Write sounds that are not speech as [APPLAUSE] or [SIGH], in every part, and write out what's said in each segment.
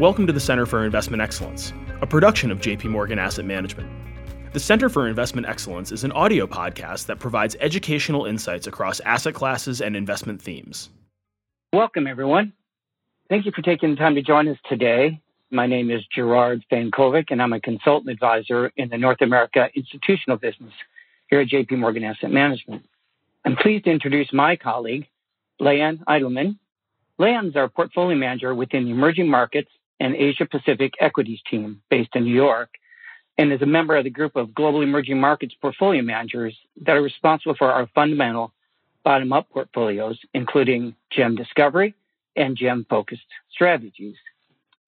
Welcome to the Center for Investment Excellence, a production of JP Morgan Asset Management. The Center for Investment Excellence is an audio podcast that provides educational insights across asset classes and investment themes. Welcome, everyone. Thank you for taking the time to join us today. My name is Gerard Vankovic, and I'm a consultant advisor in the North America institutional business here at JP Morgan Asset Management. I'm pleased to introduce my colleague, Leon Eidelman. Leon's our portfolio manager within the emerging markets and Asia Pacific equities team based in New York and is a member of the group of global emerging markets portfolio managers that are responsible for our fundamental bottom up portfolios, including GEM Discovery and GEM focused strategies.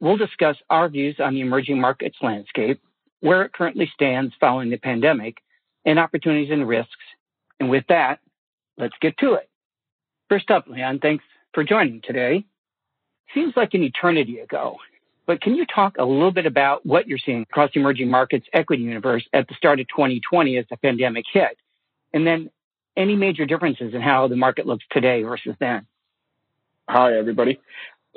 We'll discuss our views on the emerging markets landscape, where it currently stands following the pandemic, and opportunities and risks. And with that, let's get to it. First up, Leon, thanks for joining today. Seems like an eternity ago, but can you talk a little bit about what you're seeing across the emerging markets equity universe at the start of 2020 as the pandemic hit? And then any major differences in how the market looks today versus then? Hi, everybody.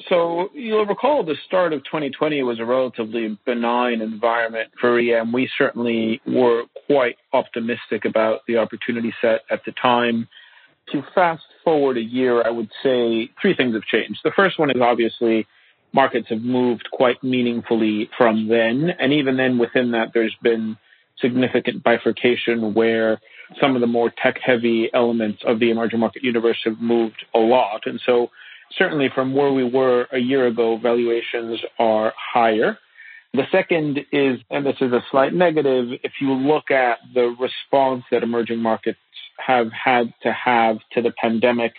So you'll recall the start of 2020 was a relatively benign environment for EM. We certainly were quite optimistic about the opportunity set at the time. To fast forward a year, I would say three things have changed. The first one is obviously markets have moved quite meaningfully from then. And even then, within that, there's been significant bifurcation where some of the more tech heavy elements of the emerging market universe have moved a lot. And so, certainly from where we were a year ago, valuations are higher. The second is, and this is a slight negative, if you look at the response that emerging markets have had to have to the pandemic,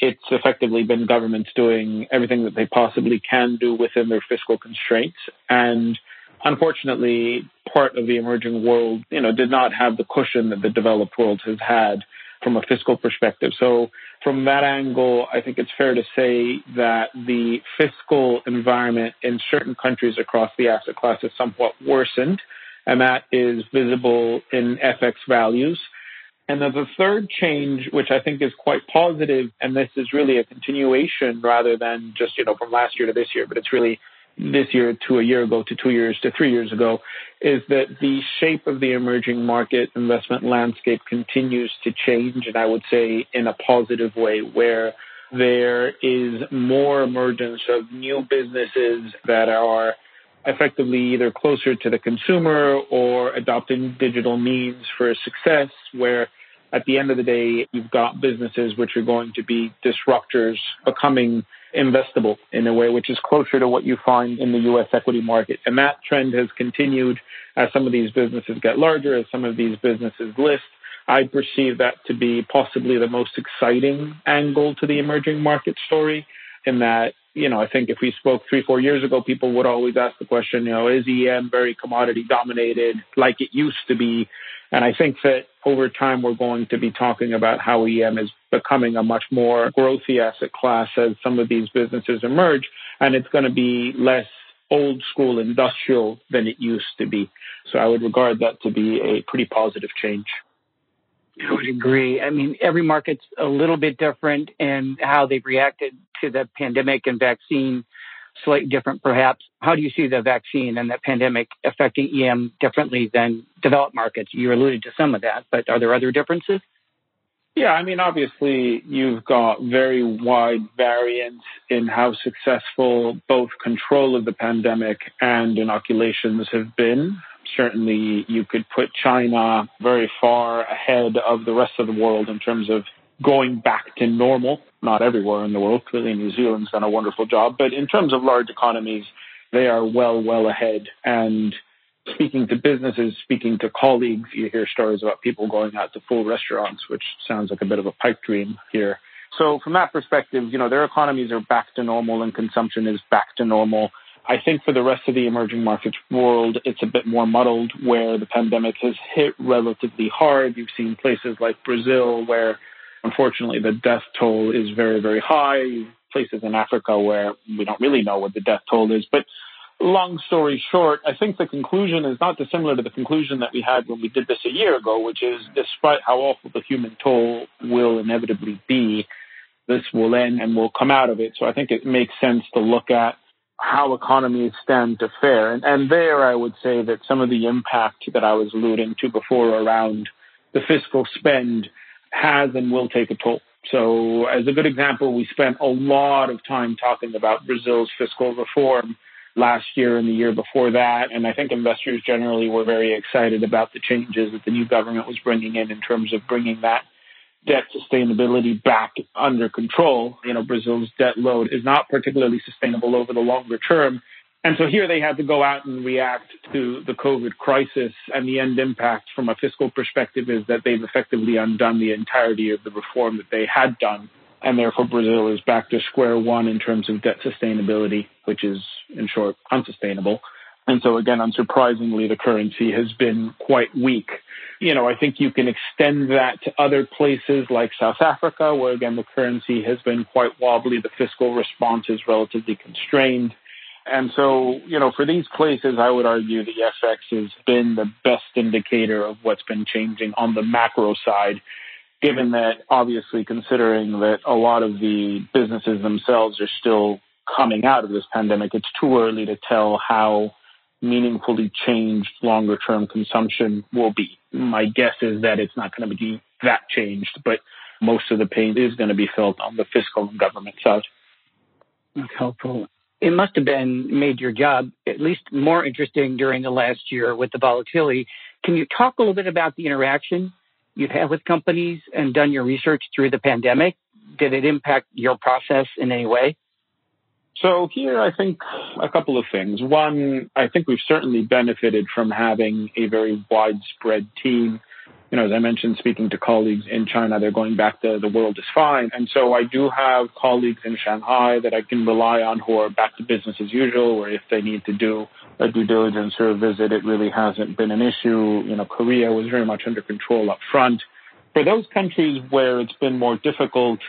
it's effectively been governments doing everything that they possibly can do within their fiscal constraints. And unfortunately, part of the emerging world, you know, did not have the cushion that the developed world has had from a fiscal perspective. So from that angle, I think it's fair to say that the fiscal environment in certain countries across the asset class has somewhat worsened, and that is visible in FX values. And then the third change, which I think is quite positive, and this is really a continuation rather than just, you know, from last year to this year, but it's really this year to a year ago to two years to three years ago, is that the shape of the emerging market investment landscape continues to change. And I would say in a positive way, where there is more emergence of new businesses that are effectively either closer to the consumer or adopting digital means for success, where at the end of the day, you've got businesses which are going to be disruptors becoming investable in a way which is closer to what you find in the US equity market. And that trend has continued as some of these businesses get larger, as some of these businesses list. I perceive that to be possibly the most exciting angle to the emerging market story in that you know, I think if we spoke three, four years ago, people would always ask the question, you know, is EM very commodity dominated like it used to be? And I think that over time, we're going to be talking about how EM is becoming a much more growthy asset class as some of these businesses emerge. And it's going to be less old school industrial than it used to be. So I would regard that to be a pretty positive change. I would agree. I mean, every market's a little bit different and how they've reacted to the pandemic and vaccine slightly different perhaps. How do you see the vaccine and the pandemic affecting EM differently than developed markets? You alluded to some of that, but are there other differences? Yeah, I mean, obviously, you've got very wide variance in how successful both control of the pandemic and inoculations have been. Certainly, you could put China very far ahead of the rest of the world in terms of going back to normal. Not everywhere in the world. Clearly, New Zealand's done a wonderful job. But in terms of large economies, they are well, well ahead. And speaking to businesses, speaking to colleagues, you hear stories about people going out to full restaurants, which sounds like a bit of a pipe dream here. So from that perspective, you know, their economies are back to normal and consumption is back to normal. I think for the rest of the emerging markets world, it's a bit more muddled where the pandemic has hit relatively hard. You've seen places like Brazil where unfortunately the death toll is very, very high. Places in Africa where we don't really know what the death toll is. But long story short, I think the conclusion is not dissimilar to the conclusion that we had when we did this a year ago, which is despite how awful the human toll will inevitably be, this will end and we'll come out of it. So I think it makes sense to look at how economies stand to fare. And, and there I would say that some of the impact that I was alluding to before around the fiscal spend has and will take a toll. So as a good example, we spent a lot of time talking about Brazil's fiscal reform last year and the year before that. And I think investors generally were very excited about the changes that the new government was bringing in in terms of bringing that debt sustainability back under control. You know, Brazil's debt load is not particularly sustainable over the longer term. And so here they had to go out and react to the COVID crisis. And the end impact from a fiscal perspective is that they've effectively undone the entirety of the reform that they had done. And therefore, Brazil is back to square one in terms of debt sustainability, which is, in short, unsustainable. And so, again, unsurprisingly, the currency has been quite weak. You know, I think you can extend that to other places like South Africa, where, again, the currency has been quite wobbly. The fiscal response is relatively constrained. And so, you know, for these places, I would argue the FX has been the best indicator of what's been changing on the macro side, given that obviously considering that a lot of the businesses themselves are still coming out of this pandemic, it's too early to tell how meaningfully changed longer term consumption will be. My guess is that it's not going to be that changed, but most of the pain is going to be felt on the fiscal and government side. That's helpful. It must have been made your job at least more interesting during the last year with the volatility. Can you talk a little bit about the interaction you've had with companies and done your research through the pandemic? Did it impact your process in any way? So here, I think a couple of things. One, I think we've certainly benefited from having a very widespread team. You know, as I mentioned, speaking to colleagues in China, they're going back to the world is fine. And so I do have colleagues in Shanghai that I can rely on who are back to business as usual, or if they need to do a due diligence or a visit, it really hasn't been an issue. You know, Korea was very much under control up front. For those countries where it's been more difficult,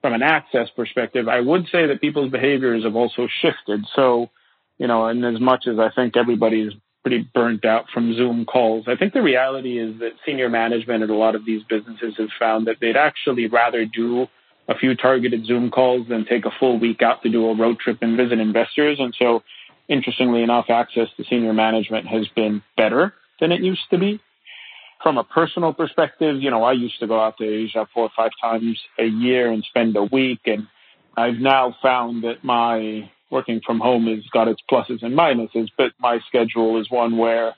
from an access perspective, I would say that people's behaviors have also shifted. So, you know, and as much as I think everybody's pretty burnt out from Zoom calls, I think the reality is that senior management at a lot of these businesses have found that they'd actually rather do a few targeted Zoom calls than take a full week out to do a road trip and visit investors. And so, interestingly enough, access to senior management has been better than it used to be from a personal perspective, you know, I used to go out to Asia four or five times a year and spend a week. And I've now found that my working from home has got its pluses and minuses, but my schedule is one where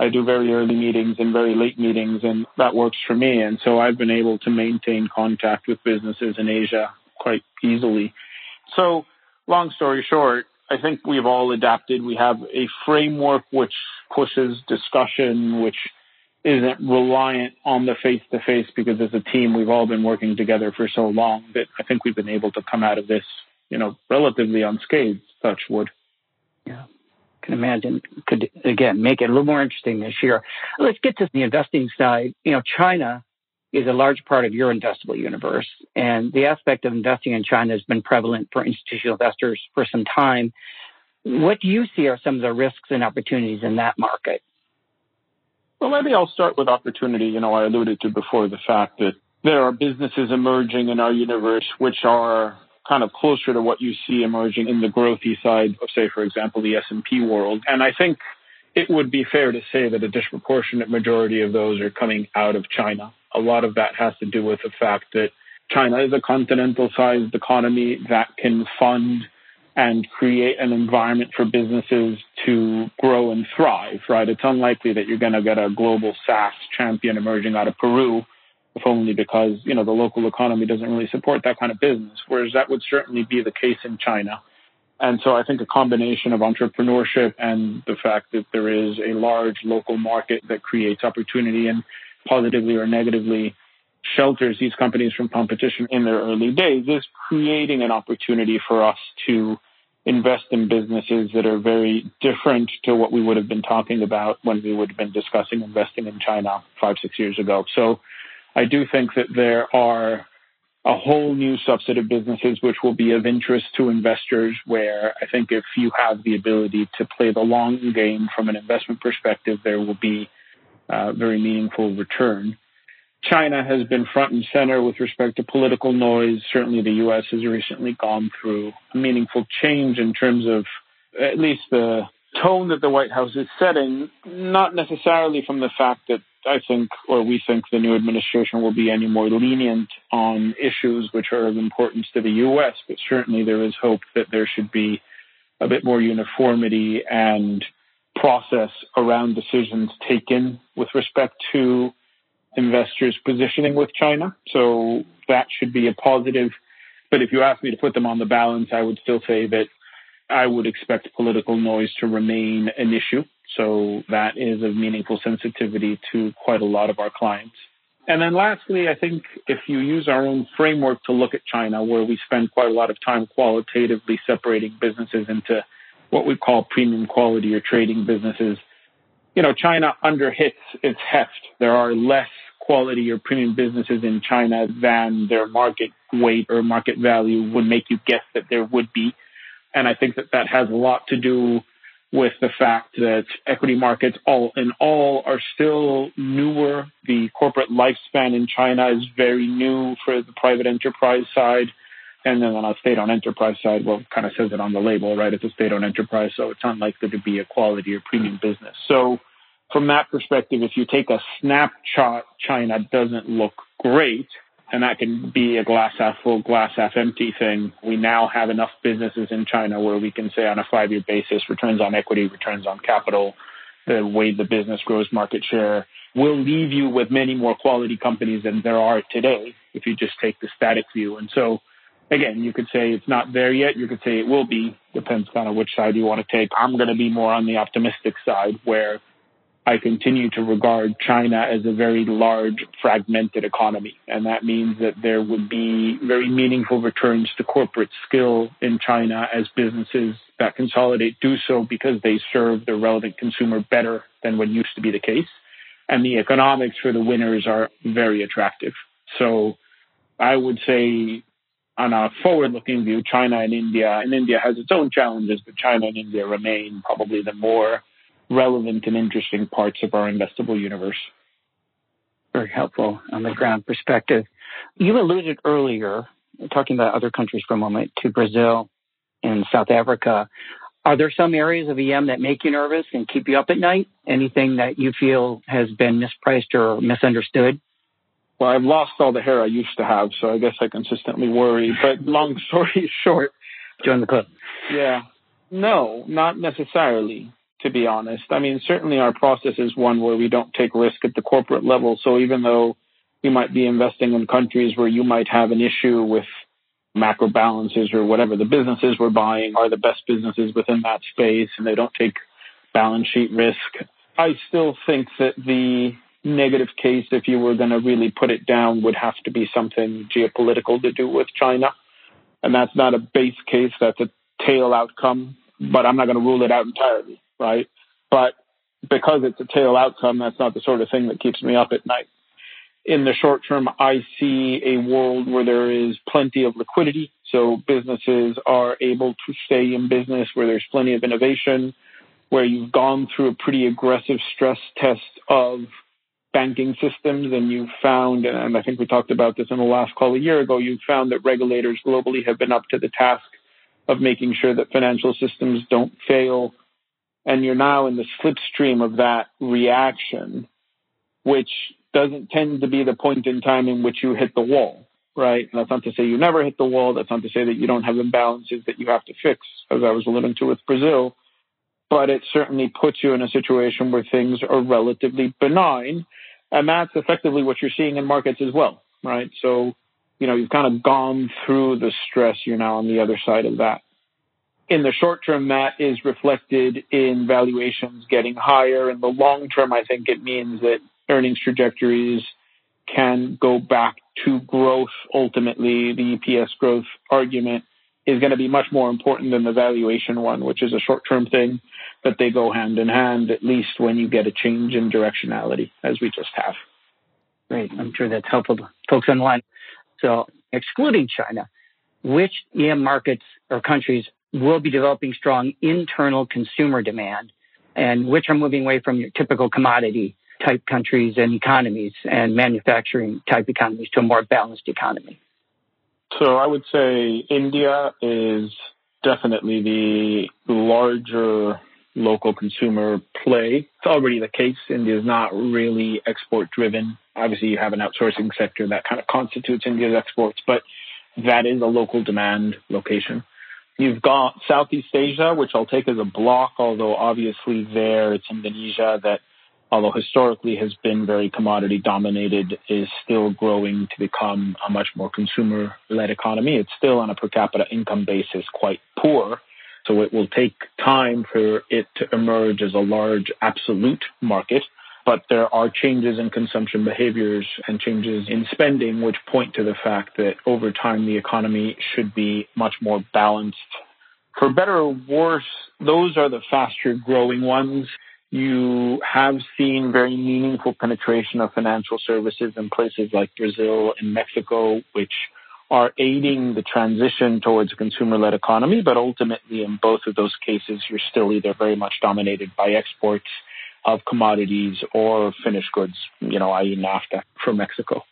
I do very early meetings and very late meetings, and that works for me. And so I've been able to maintain contact with businesses in Asia quite easily. So, long story short, I think we've all adapted. We have a framework which pushes discussion, which isn't reliant on the face to face because as a team we've all been working together for so long that I think we've been able to come out of this, you know, relatively unscathed, touch wood. Yeah. Can imagine could again make it a little more interesting this year. Let's get to the investing side. You know, China is a large part of your investable universe, and the aspect of investing in China has been prevalent for institutional investors for some time. What do you see are some of the risks and opportunities in that market? Well, maybe I'll start with opportunity. You know, I alluded to before the fact that there are businesses emerging in our universe which are kind of closer to what you see emerging in the growthy side of, say, for example, the S&P world. And I think it would be fair to say that a disproportionate majority of those are coming out of China. A lot of that has to do with the fact that China is a continental sized economy that can fund and create an environment for businesses to grow and thrive, right? It's unlikely that you're going to get a global SaaS champion emerging out of Peru, if only because, you know, the local economy doesn't really support that kind of business, whereas that would certainly be the case in China. And so I think a combination of entrepreneurship and the fact that there is a large local market that creates opportunity and positively or negatively shelters these companies from competition in their early days is creating an opportunity for us to invest in businesses that are very different to what we would have been talking about when we would have been discussing investing in China five, six years ago. So I do think that there are a whole new subset of businesses which will be of interest to investors where I think if you have the ability to play the long game from an investment perspective, there will be a very meaningful return. China has been front and center with respect to political noise. Certainly, the U.S. has recently gone through a meaningful change in terms of at least the tone that the White House is setting, not necessarily from the fact that I think or we think the new administration will be any more lenient on issues which are of importance to the U.S., but certainly there is hope that there should be a bit more uniformity and process around decisions taken with respect to investors' positioning with China. So that should be a positive. But if you ask me to put them on the balance, I would still say that I would expect political noise to remain an issue. So that is of meaningful sensitivity to quite a lot of our clients. And then lastly, I think if you use our own framework to look at China, where we spend quite a lot of time qualitatively separating businesses into what we call premium quality or trading businesses, you know, China underhits its heft. There are less quality or premium businesses in China than their market weight or market value would make you guess that there would be. And I think that that has a lot to do with the fact that equity markets all in all are still newer. The corporate lifespan in China is very new for the private enterprise side. And then on a state-owned enterprise side, well, kind of says it on the label, right? It's a state-owned enterprise, so it's unlikely to be a quality or premium business. So from that perspective, if you take a snapshot, China doesn't look great and that can be a glass half full, glass half empty thing. We now have enough businesses in China where we can say on a five year basis, returns on equity, returns on capital, the way the business grows market share will leave you with many more quality companies than there are today if you just take the static view. And so, again, you could say it's not there yet. You could say it will be. Depends kind of which side you want to take. I'm going to be more on the optimistic side where I continue to regard China as a very large fragmented economy. And that means that there would be very meaningful returns to corporate skill in China as businesses that consolidate do so because they serve the relevant consumer better than what used to be the case. And the economics for the winners are very attractive. So I would say on a forward looking view, China and India, and India has its own challenges, but China and India remain probably the more relevant and interesting parts of our investable universe. Very helpful on the ground perspective. You alluded earlier, talking about other countries for a moment, to Brazil and South Africa. Are there some areas of EM that make you nervous and keep you up at night? Anything that you feel has been mispriced or misunderstood? Well, I've lost all the hair I used to have, so I guess I consistently worry. But [LAUGHS] long story [LAUGHS] short, join the club. Yeah. No, not necessarily to be honest. I mean, certainly our process is one where we don't take risk at the corporate level. So even though you might be investing in countries where you might have an issue with macro balances or whatever, the businesses we're buying are the best businesses within that space and they don't take balance sheet risk. I still think that the negative case, if you were going to really put it down, would have to be something geopolitical to do with China. And that's not a base case, that's a tail outcome, but I'm not going to rule it out entirely right? But because it's a tail outcome, that's not the sort of thing that keeps me up at night. In the short term, I see a world where there is plenty of liquidity. So businesses are able to stay in business where there's plenty of innovation, where you've gone through a pretty aggressive stress test of banking systems and you've found, and I think we talked about this in the last call a year ago, you've found that regulators globally have been up to the task of making sure that financial systems don't fail and you're now in the slipstream of that reaction, which doesn't tend to be the point in time in which you hit the wall, right? And that's not to say you never hit the wall. That's not to say that you don't have imbalances that you have to fix, as I was alluding to with Brazil. But it certainly puts you in a situation where things are relatively benign. And that's effectively what you're seeing in markets as well, right? So, you know, you've kind of gone through the stress. You're now on the other side of that in the short term, that is reflected in valuations getting higher. In the long term, I think it means that earnings trajectories can go back to growth. Ultimately, the EPS growth argument is going to be much more important than the valuation one, which is a short term thing, but they go hand in hand, at least when you get a change in directionality, as we just have. Great. I'm sure that's helpful to folks online. So, excluding China, which EM markets or countries will be developing strong internal consumer demand and which are moving away from your typical commodity type countries and economies and manufacturing type economies to a more balanced economy? So I would say India is definitely the larger local consumer play. It's already the case. India is not really export driven. Obviously, you have an outsourcing sector that kind of constitutes India's exports, but that is a local demand location. You've got Southeast Asia, which I'll take as a block, although obviously there it's Indonesia that, although historically has been very commodity dominated, is still growing to become a much more consumer led economy. It's still on a per capita income basis quite poor. So it will take time for it to emerge as a large absolute market. But there are changes in consumption behaviors and changes in spending, which point to the fact that over time the economy should be much more balanced. For better or worse, those are the faster growing ones. You have seen very meaningful penetration of financial services in places like Brazil and Mexico, which are aiding the transition towards a consumer led economy. But ultimately, in both of those cases, you're still either very much dominated by exports of commodities or finished goods, you know, i.e. NAFTA from Mexico.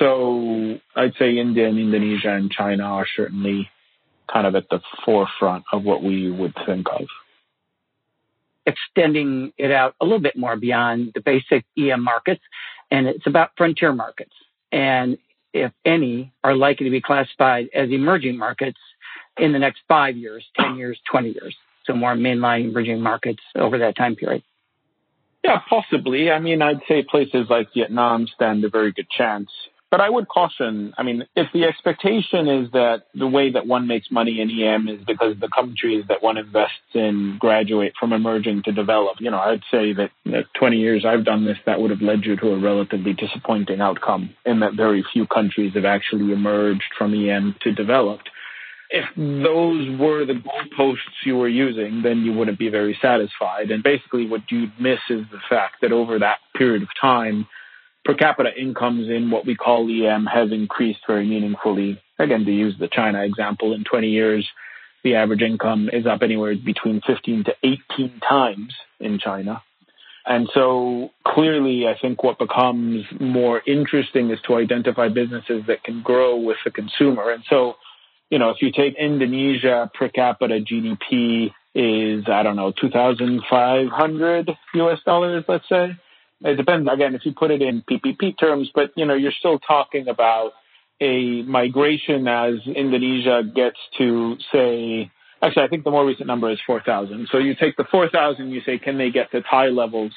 So I'd say India and Indonesia and China are certainly kind of at the forefront of what we would think of. Extending it out a little bit more beyond the basic EM markets, and it's about frontier markets. And if any, are likely to be classified as emerging markets in the next five years, 10 years, 20 years. So more mainline emerging markets over that time period. Yeah, possibly. I mean, I'd say places like Vietnam stand a very good chance. But I would caution, I mean, if the expectation is that the way that one makes money in EM is because the countries that one invests in graduate from emerging to develop, you know, I'd say that the 20 years I've done this, that would have led you to a relatively disappointing outcome in that very few countries have actually emerged from EM to developed if those were the goalposts you were using, then you wouldn't be very satisfied. And basically, what you'd miss is the fact that over that period of time, per capita incomes in what we call EM um, have increased very meaningfully. Again, to use the China example, in 20 years, the average income is up anywhere between 15 to 18 times in China. And so clearly, I think what becomes more interesting is to identify businesses that can grow with the consumer. And so you know, if you take Indonesia per capita GDP is, I don't know, 2,500 US dollars, let's say. It depends, again, if you put it in PPP terms, but, you know, you're still talking about a migration as Indonesia gets to, say, actually, I think the more recent number is 4,000. So you take the 4,000, you say, can they get to Thai levels,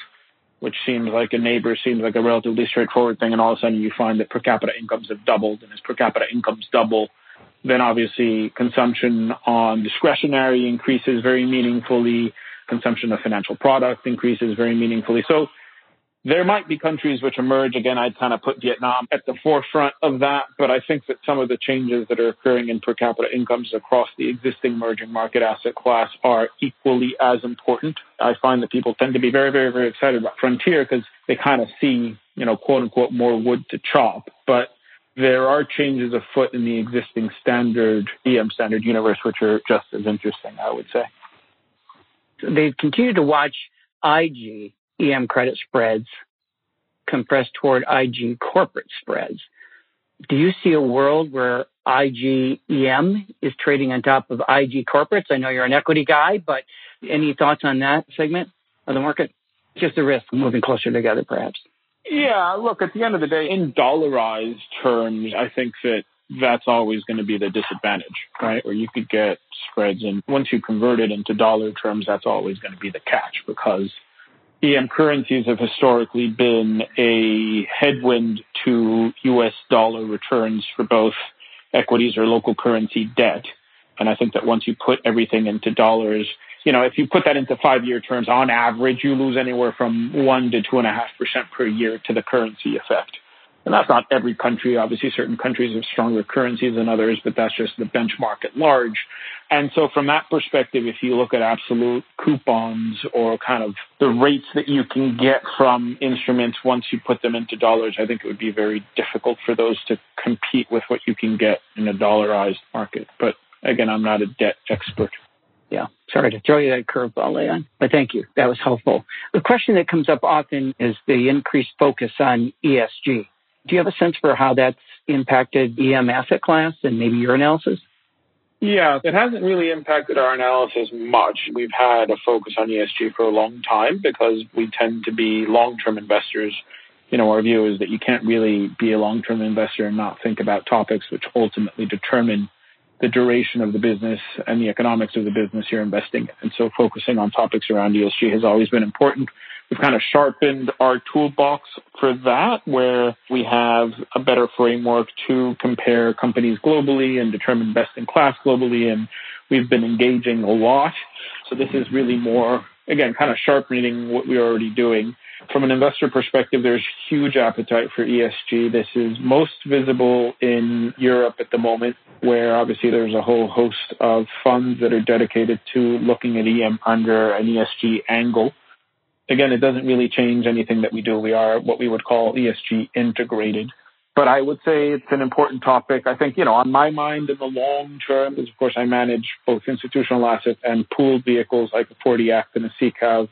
which seems like a neighbor, seems like a relatively straightforward thing, and all of a sudden you find that per capita incomes have doubled, and as per capita incomes double, then obviously consumption on discretionary increases very meaningfully. Consumption of financial product increases very meaningfully. So there might be countries which emerge. Again, I'd kind of put Vietnam at the forefront of that, but I think that some of the changes that are occurring in per capita incomes across the existing emerging market asset class are equally as important. I find that people tend to be very, very, very excited about frontier because they kind of see, you know, quote unquote, more wood to chop. But there are changes afoot in the existing standard EM standard universe, which are just as interesting, I would say. They continue to watch IG EM credit spreads compress toward IG corporate spreads. Do you see a world where IG EM is trading on top of IG corporates? I know you're an equity guy, but any thoughts on that segment of the market? Just a risk moving closer together, perhaps. Yeah, look, at the end of the day, in dollarized terms, I think that that's always going to be the disadvantage, right? Where you could get spreads, and once you convert it into dollar terms, that's always going to be the catch because EM currencies have historically been a headwind to US dollar returns for both equities or local currency debt. And I think that once you put everything into dollars, you know, if you put that into five year terms, on average, you lose anywhere from one to two and a half percent per year to the currency effect. And that's not every country. Obviously, certain countries have stronger currencies than others, but that's just the benchmark at large. And so from that perspective, if you look at absolute coupons or kind of the rates that you can get from instruments once you put them into dollars, I think it would be very difficult for those to compete with what you can get in a dollarized market. But again, I'm not a debt expert. Yeah, sorry to throw you that curveball, Leon, but thank you. That was helpful. The question that comes up often is the increased focus on ESG. Do you have a sense for how that's impacted EM asset class and maybe your analysis? Yeah, it hasn't really impacted our analysis much. We've had a focus on ESG for a long time because we tend to be long-term investors. You know, our view is that you can't really be a long-term investor and not think about topics which ultimately determine the duration of the business and the economics of the business you're investing in. And so focusing on topics around ESG has always been important. We've kind of sharpened our toolbox for that, where we have a better framework to compare companies globally and determine best in class globally. And we've been engaging a lot. So this is really more, again, kind of sharpening what we're already doing. From an investor perspective, there's huge appetite for ESG. This is most visible in Europe at the moment, where obviously there's a whole host of funds that are dedicated to looking at EM under an ESG angle again, it doesn't really change anything that we do. We are what we would call ESG integrated. But I would say it's an important topic. I think, you know, on my mind in the long term, because of course I manage both institutional assets and pooled vehicles like a 40 Act and a SICAV.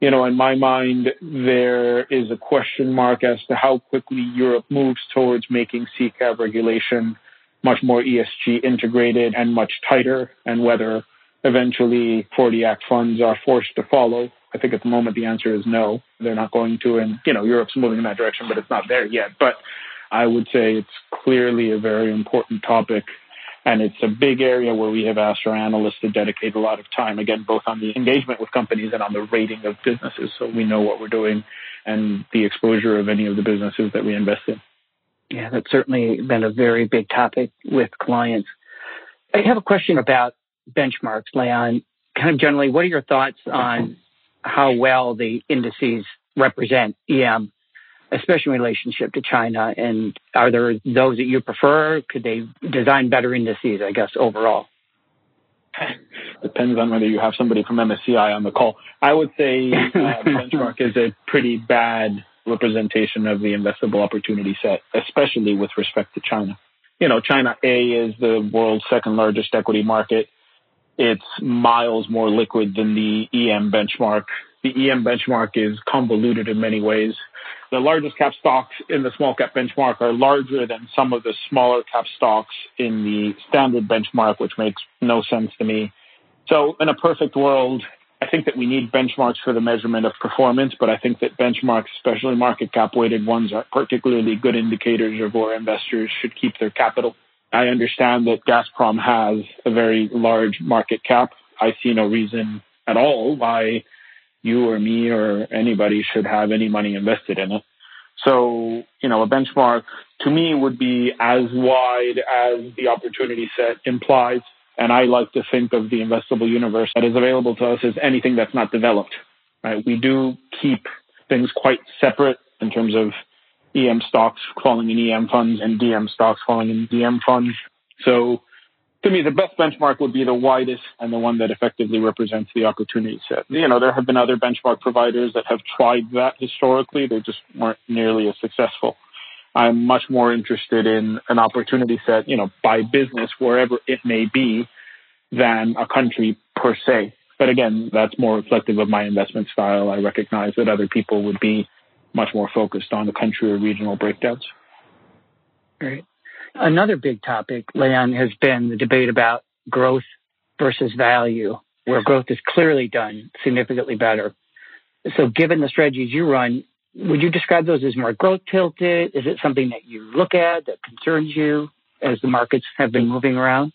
You know, in my mind, there is a question mark as to how quickly Europe moves towards making SICAV regulation much more ESG integrated and much tighter, and whether eventually 40 Act funds are forced to follow. I think at the moment the answer is no. They're not going to, and you know Europe's moving in that direction, but it's not there yet. But I would say it's clearly a very important topic, and it's a big area where we have asked our analysts to dedicate a lot of time. Again, both on the engagement with companies and on the rating of businesses, so we know what we're doing and the exposure of any of the businesses that we invest in. Yeah, that's certainly been a very big topic with clients. I have a question about benchmarks, Leon. Kind of generally, what are your thoughts on how well the indices represent EM, especially in relationship to China? And are there those that you prefer? Could they design better indices, I guess, overall? [LAUGHS] Depends on whether you have somebody from MSCI on the call. I would say uh, [LAUGHS] benchmark is a pretty bad representation of the investable opportunity set, especially with respect to China. You know, China A is the world's second largest equity market it's miles more liquid than the EM benchmark. The EM benchmark is convoluted in many ways. The largest cap stocks in the small cap benchmark are larger than some of the smaller cap stocks in the standard benchmark, which makes no sense to me. So in a perfect world, I think that we need benchmarks for the measurement of performance, but I think that benchmarks, especially market cap weighted ones, are particularly good indicators of where investors should keep their capital. I understand that Gazprom has a very large market cap. I see no reason at all why you or me or anybody should have any money invested in it. So, you know, a benchmark to me would be as wide as the opportunity set implies. And I like to think of the investable universe that is available to us as anything that's not developed. Right? We do keep things quite separate in terms of EM stocks falling in EM funds and DM stocks falling in DM funds. So to me, the best benchmark would be the widest and the one that effectively represents the opportunity set. You know, there have been other benchmark providers that have tried that historically. They just weren't nearly as successful. I'm much more interested in an opportunity set, you know, by business, wherever it may be, than a country per se. But again, that's more reflective of my investment style. I recognize that other people would be much more focused on the country or regional breakdowns. Great. Another big topic, Leon, has been the debate about growth versus value, where growth is clearly done significantly better. So, given the strategies you run, would you describe those as more growth tilted? Is it something that you look at that concerns you as the markets have been moving around?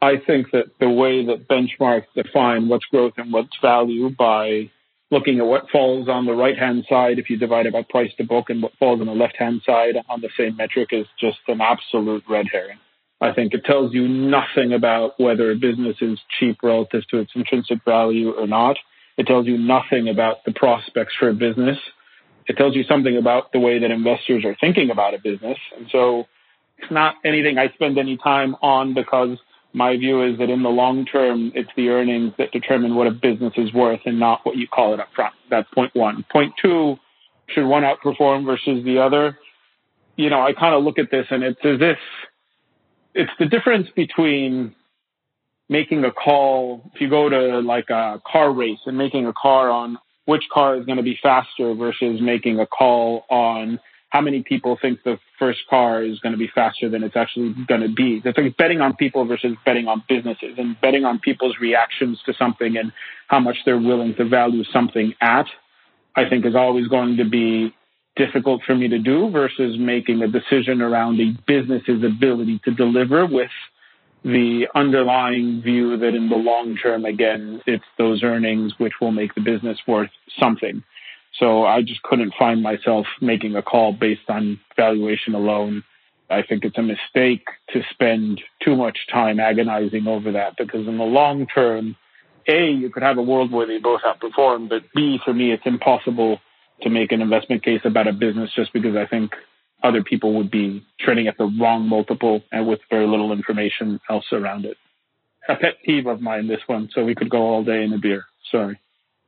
I think that the way that benchmarks define what's growth and what's value by looking at what falls on the right hand side if you divide it by price to book and what falls on the left hand side on the same metric is just an absolute red herring. I think it tells you nothing about whether a business is cheap relative to its intrinsic value or not. It tells you nothing about the prospects for a business. It tells you something about the way that investors are thinking about a business. And so it's not anything I spend any time on because my view is that in the long term, it's the earnings that determine what a business is worth and not what you call it up front. That's point one. Point two, should one outperform versus the other? You know, I kind of look at this and it's as if it's the difference between making a call. If you go to like a car race and making a car on which car is going to be faster versus making a call on how many people think the first car is going to be faster than it's actually going to be. It's like betting on people versus betting on businesses and betting on people's reactions to something and how much they're willing to value something at, I think is always going to be difficult for me to do versus making a decision around a business's ability to deliver with the underlying view that in the long term, again, it's those earnings which will make the business worth something. So I just couldn't find myself making a call based on valuation alone. I think it's a mistake to spend too much time agonizing over that because in the long term, A, you could have a world where they both outperform, but B, for me, it's impossible to make an investment case about a business just because I think other people would be trading at the wrong multiple and with very little information else around it. A pet peeve of mine, this one, so we could go all day in a beer. Sorry.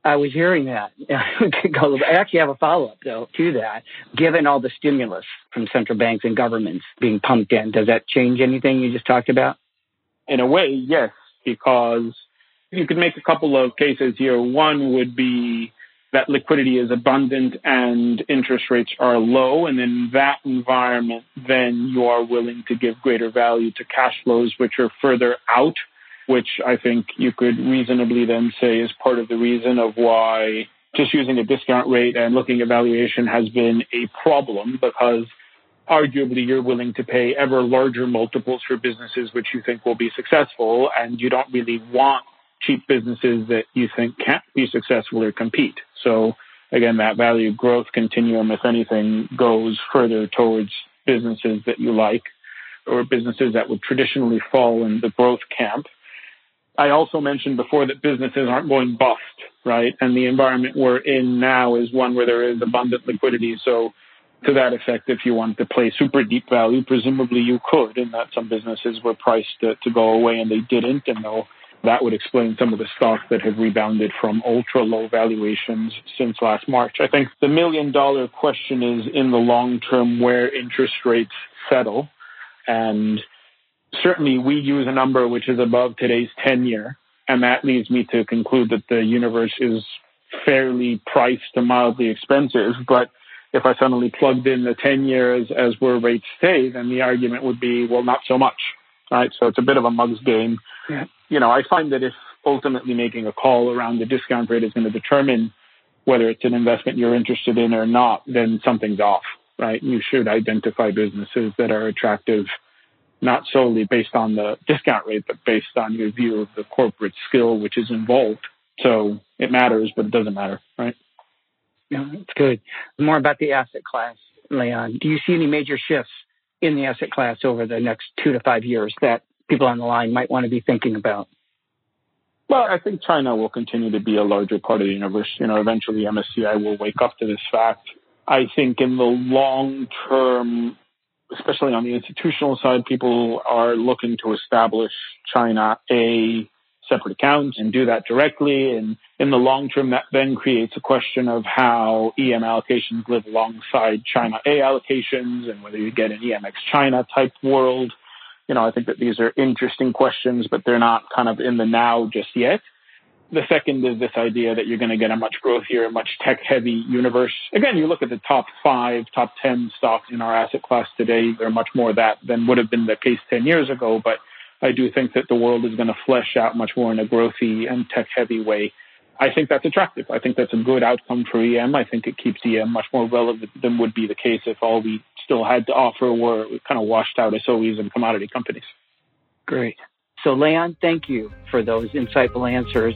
I was hearing that. [LAUGHS] I actually have a follow up, though, to that. Given all the stimulus from central banks and governments being pumped in, does that change anything you just talked about? In a way, yes, because you could make a couple of cases here. One would be that liquidity is abundant and interest rates are low. And in that environment, then you are willing to give greater value to cash flows, which are further out, which I think you could reasonably then say is part of the reason of why just using a discount rate and looking at valuation has been a problem because arguably you're willing to pay ever larger multiples for businesses which you think will be successful and you don't really want cheap businesses that you think can't be successful or compete. So again, that value growth continuum, if anything, goes further towards businesses that you like or businesses that would traditionally fall in the growth camp. I also mentioned before that businesses aren't going bust, right? And the environment we're in now is one where there is abundant liquidity. So to that effect, if you wanted to play super deep value, presumably you could, and that some businesses were priced to, to go away and they didn't, and they'll that would explain some of the stocks that have rebounded from ultra low valuations since last March. I think the million dollar question is in the long term where interest rates settle. And certainly we use a number which is above today's 10 year. And that leads me to conclude that the universe is fairly priced to mildly expensive. But if I suddenly plugged in the 10 years as where rates stay, then the argument would be, well, not so much. Right. So it's a bit of a mug's game. Yeah you know, I find that if ultimately making a call around the discount rate is going to determine whether it's an investment you're interested in or not, then something's off, right? You should identify businesses that are attractive, not solely based on the discount rate, but based on your view of the corporate skill which is involved. So it matters, but it doesn't matter, right? Yeah, that's good. More about the asset class, Leon. Do you see any major shifts in the asset class over the next two to five years that people on the line might want to be thinking about? Well, I think China will continue to be a larger part of the universe. You know, eventually MSCI will wake up to this fact. I think in the long term, especially on the institutional side, people are looking to establish China A separate account and do that directly. And in the long term, that then creates a question of how EM allocations live alongside China A allocations and whether you get an EMX China type world you know, I think that these are interesting questions, but they're not kind of in the now just yet. The second is this idea that you're going to get a much growthier, much tech heavy universe. Again, you look at the top five, top 10 stocks in our asset class today, they're much more that than would have been the case 10 years ago. But I do think that the world is going to flesh out much more in a growthy and tech heavy way I think that's attractive. I think that's a good outcome for EM. I think it keeps EM much more relevant than would be the case if all we still had to offer were kind of washed out SOEs and commodity companies. Great. So, Leon, thank you for those insightful answers.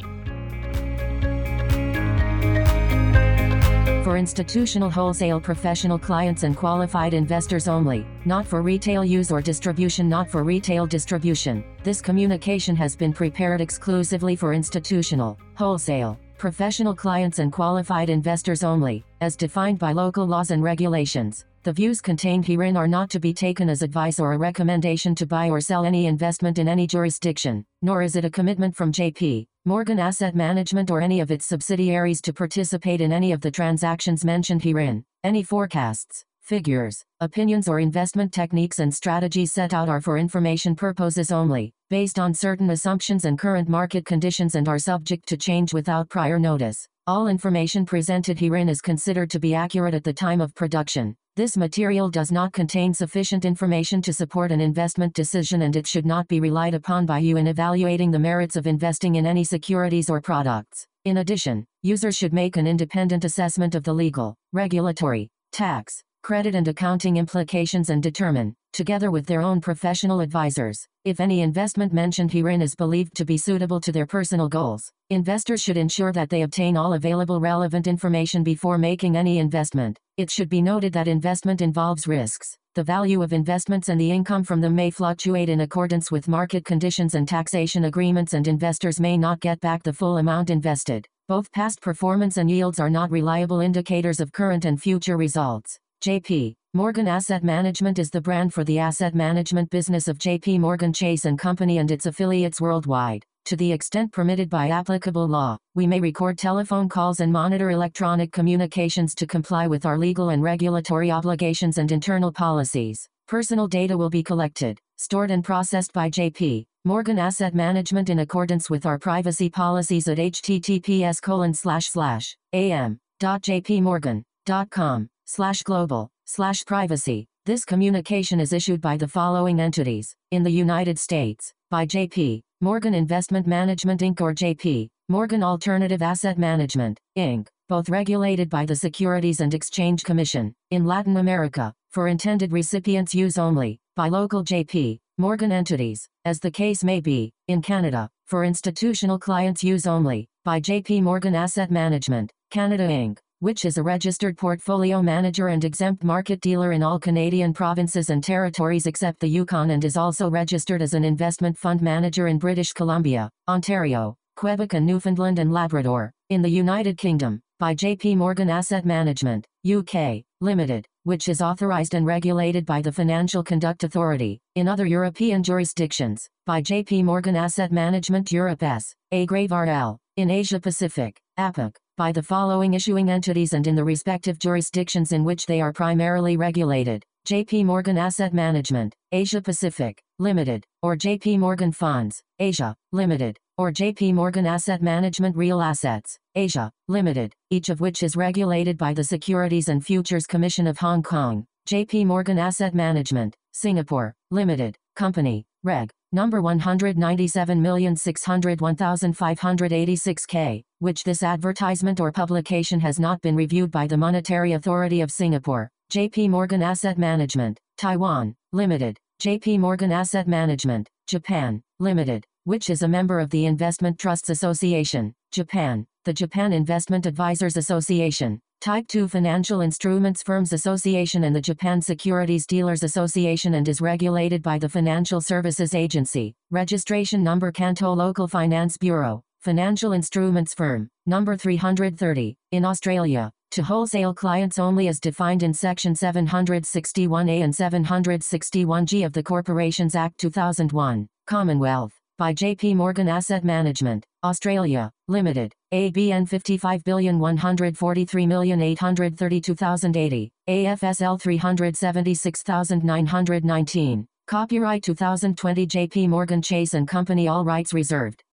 For institutional wholesale professional clients and qualified investors only, not for retail use or distribution, not for retail distribution. This communication has been prepared exclusively for institutional, wholesale, professional clients and qualified investors only, as defined by local laws and regulations. The views contained herein are not to be taken as advice or a recommendation to buy or sell any investment in any jurisdiction, nor is it a commitment from JP Morgan Asset Management or any of its subsidiaries to participate in any of the transactions mentioned herein. Any forecasts, figures, opinions or investment techniques and strategies set out are for information purposes only. Based on certain assumptions and current market conditions and are subject to change without prior notice. All information presented herein is considered to be accurate at the time of production. This material does not contain sufficient information to support an investment decision and it should not be relied upon by you in evaluating the merits of investing in any securities or products. In addition, users should make an independent assessment of the legal, regulatory, tax, credit and accounting implications and determine, together with their own professional advisors, if any investment mentioned herein is believed to be suitable to their personal goals. Investors should ensure that they obtain all available relevant information before making any investment. It should be noted that investment involves risks. The value of investments and the income from them may fluctuate in accordance with market conditions and taxation agreements, and investors may not get back the full amount invested. Both past performance and yields are not reliable indicators of current and future results. JP Morgan Asset Management is the brand for the asset management business of JP Morgan Chase and Company and its affiliates worldwide. To the extent permitted by applicable law, we may record telephone calls and monitor electronic communications to comply with our legal and regulatory obligations and internal policies. Personal data will be collected, stored and processed by JP Morgan Asset Management in accordance with our privacy policies at https colon slash global slash privacy. This communication is issued by the following entities. In the United States, by JP Morgan Investment Management Inc. or JP Morgan Alternative Asset Management, Inc., both regulated by the Securities and Exchange Commission. In Latin America, for intended recipients use only, by local JP Morgan entities, as the case may be. In Canada, for institutional clients use only, by JP Morgan Asset Management, Canada Inc which is a registered portfolio manager and exempt market dealer in all Canadian provinces and territories except the Yukon and is also registered as an investment fund manager in British Columbia, Ontario, Quebec and Newfoundland and Labrador, in the United Kingdom, by JP Morgan Asset Management, UK, Limited, which is authorized and regulated by the Financial Conduct Authority, in other European jurisdictions, by JP Morgan Asset Management Europe S. A. Grave RL, in Asia Pacific, APAC, by the following issuing entities and in the respective jurisdictions in which they are primarily regulated. JP Morgan Asset Management, Asia Pacific, Limited, or JP Morgan Funds, Asia, Limited, or JP Morgan Asset Management Real Assets, Asia, Limited, each of which is regulated by the Securities and Futures Commission of Hong Kong. JP Morgan Asset Management, Singapore, Limited, Company, Reg. Number 197,601,586K, which this advertisement or publication has not been reviewed by the Monetary Authority of Singapore, JP Morgan Asset Management, Taiwan, Limited, JP Morgan Asset Management, Japan, Limited, which is a member of the Investment Trusts Association, Japan, the Japan Investment Advisors Association, Type 2 Financial Instruments Firms Association and the Japan Securities Dealers Association and is regulated by the Financial Services Agency. Registration number Kanto Local Finance Bureau. Financial Instruments Firm. Number 330. In Australia. To wholesale clients only as defined in Section 761A and 761G of the Corporations Act 2001. Commonwealth by JP Morgan Asset Management, Australia, Limited, ABN 55,143,832,080, AFSL 376,919. Copyright 2020 JP Morgan Chase Company All rights reserved.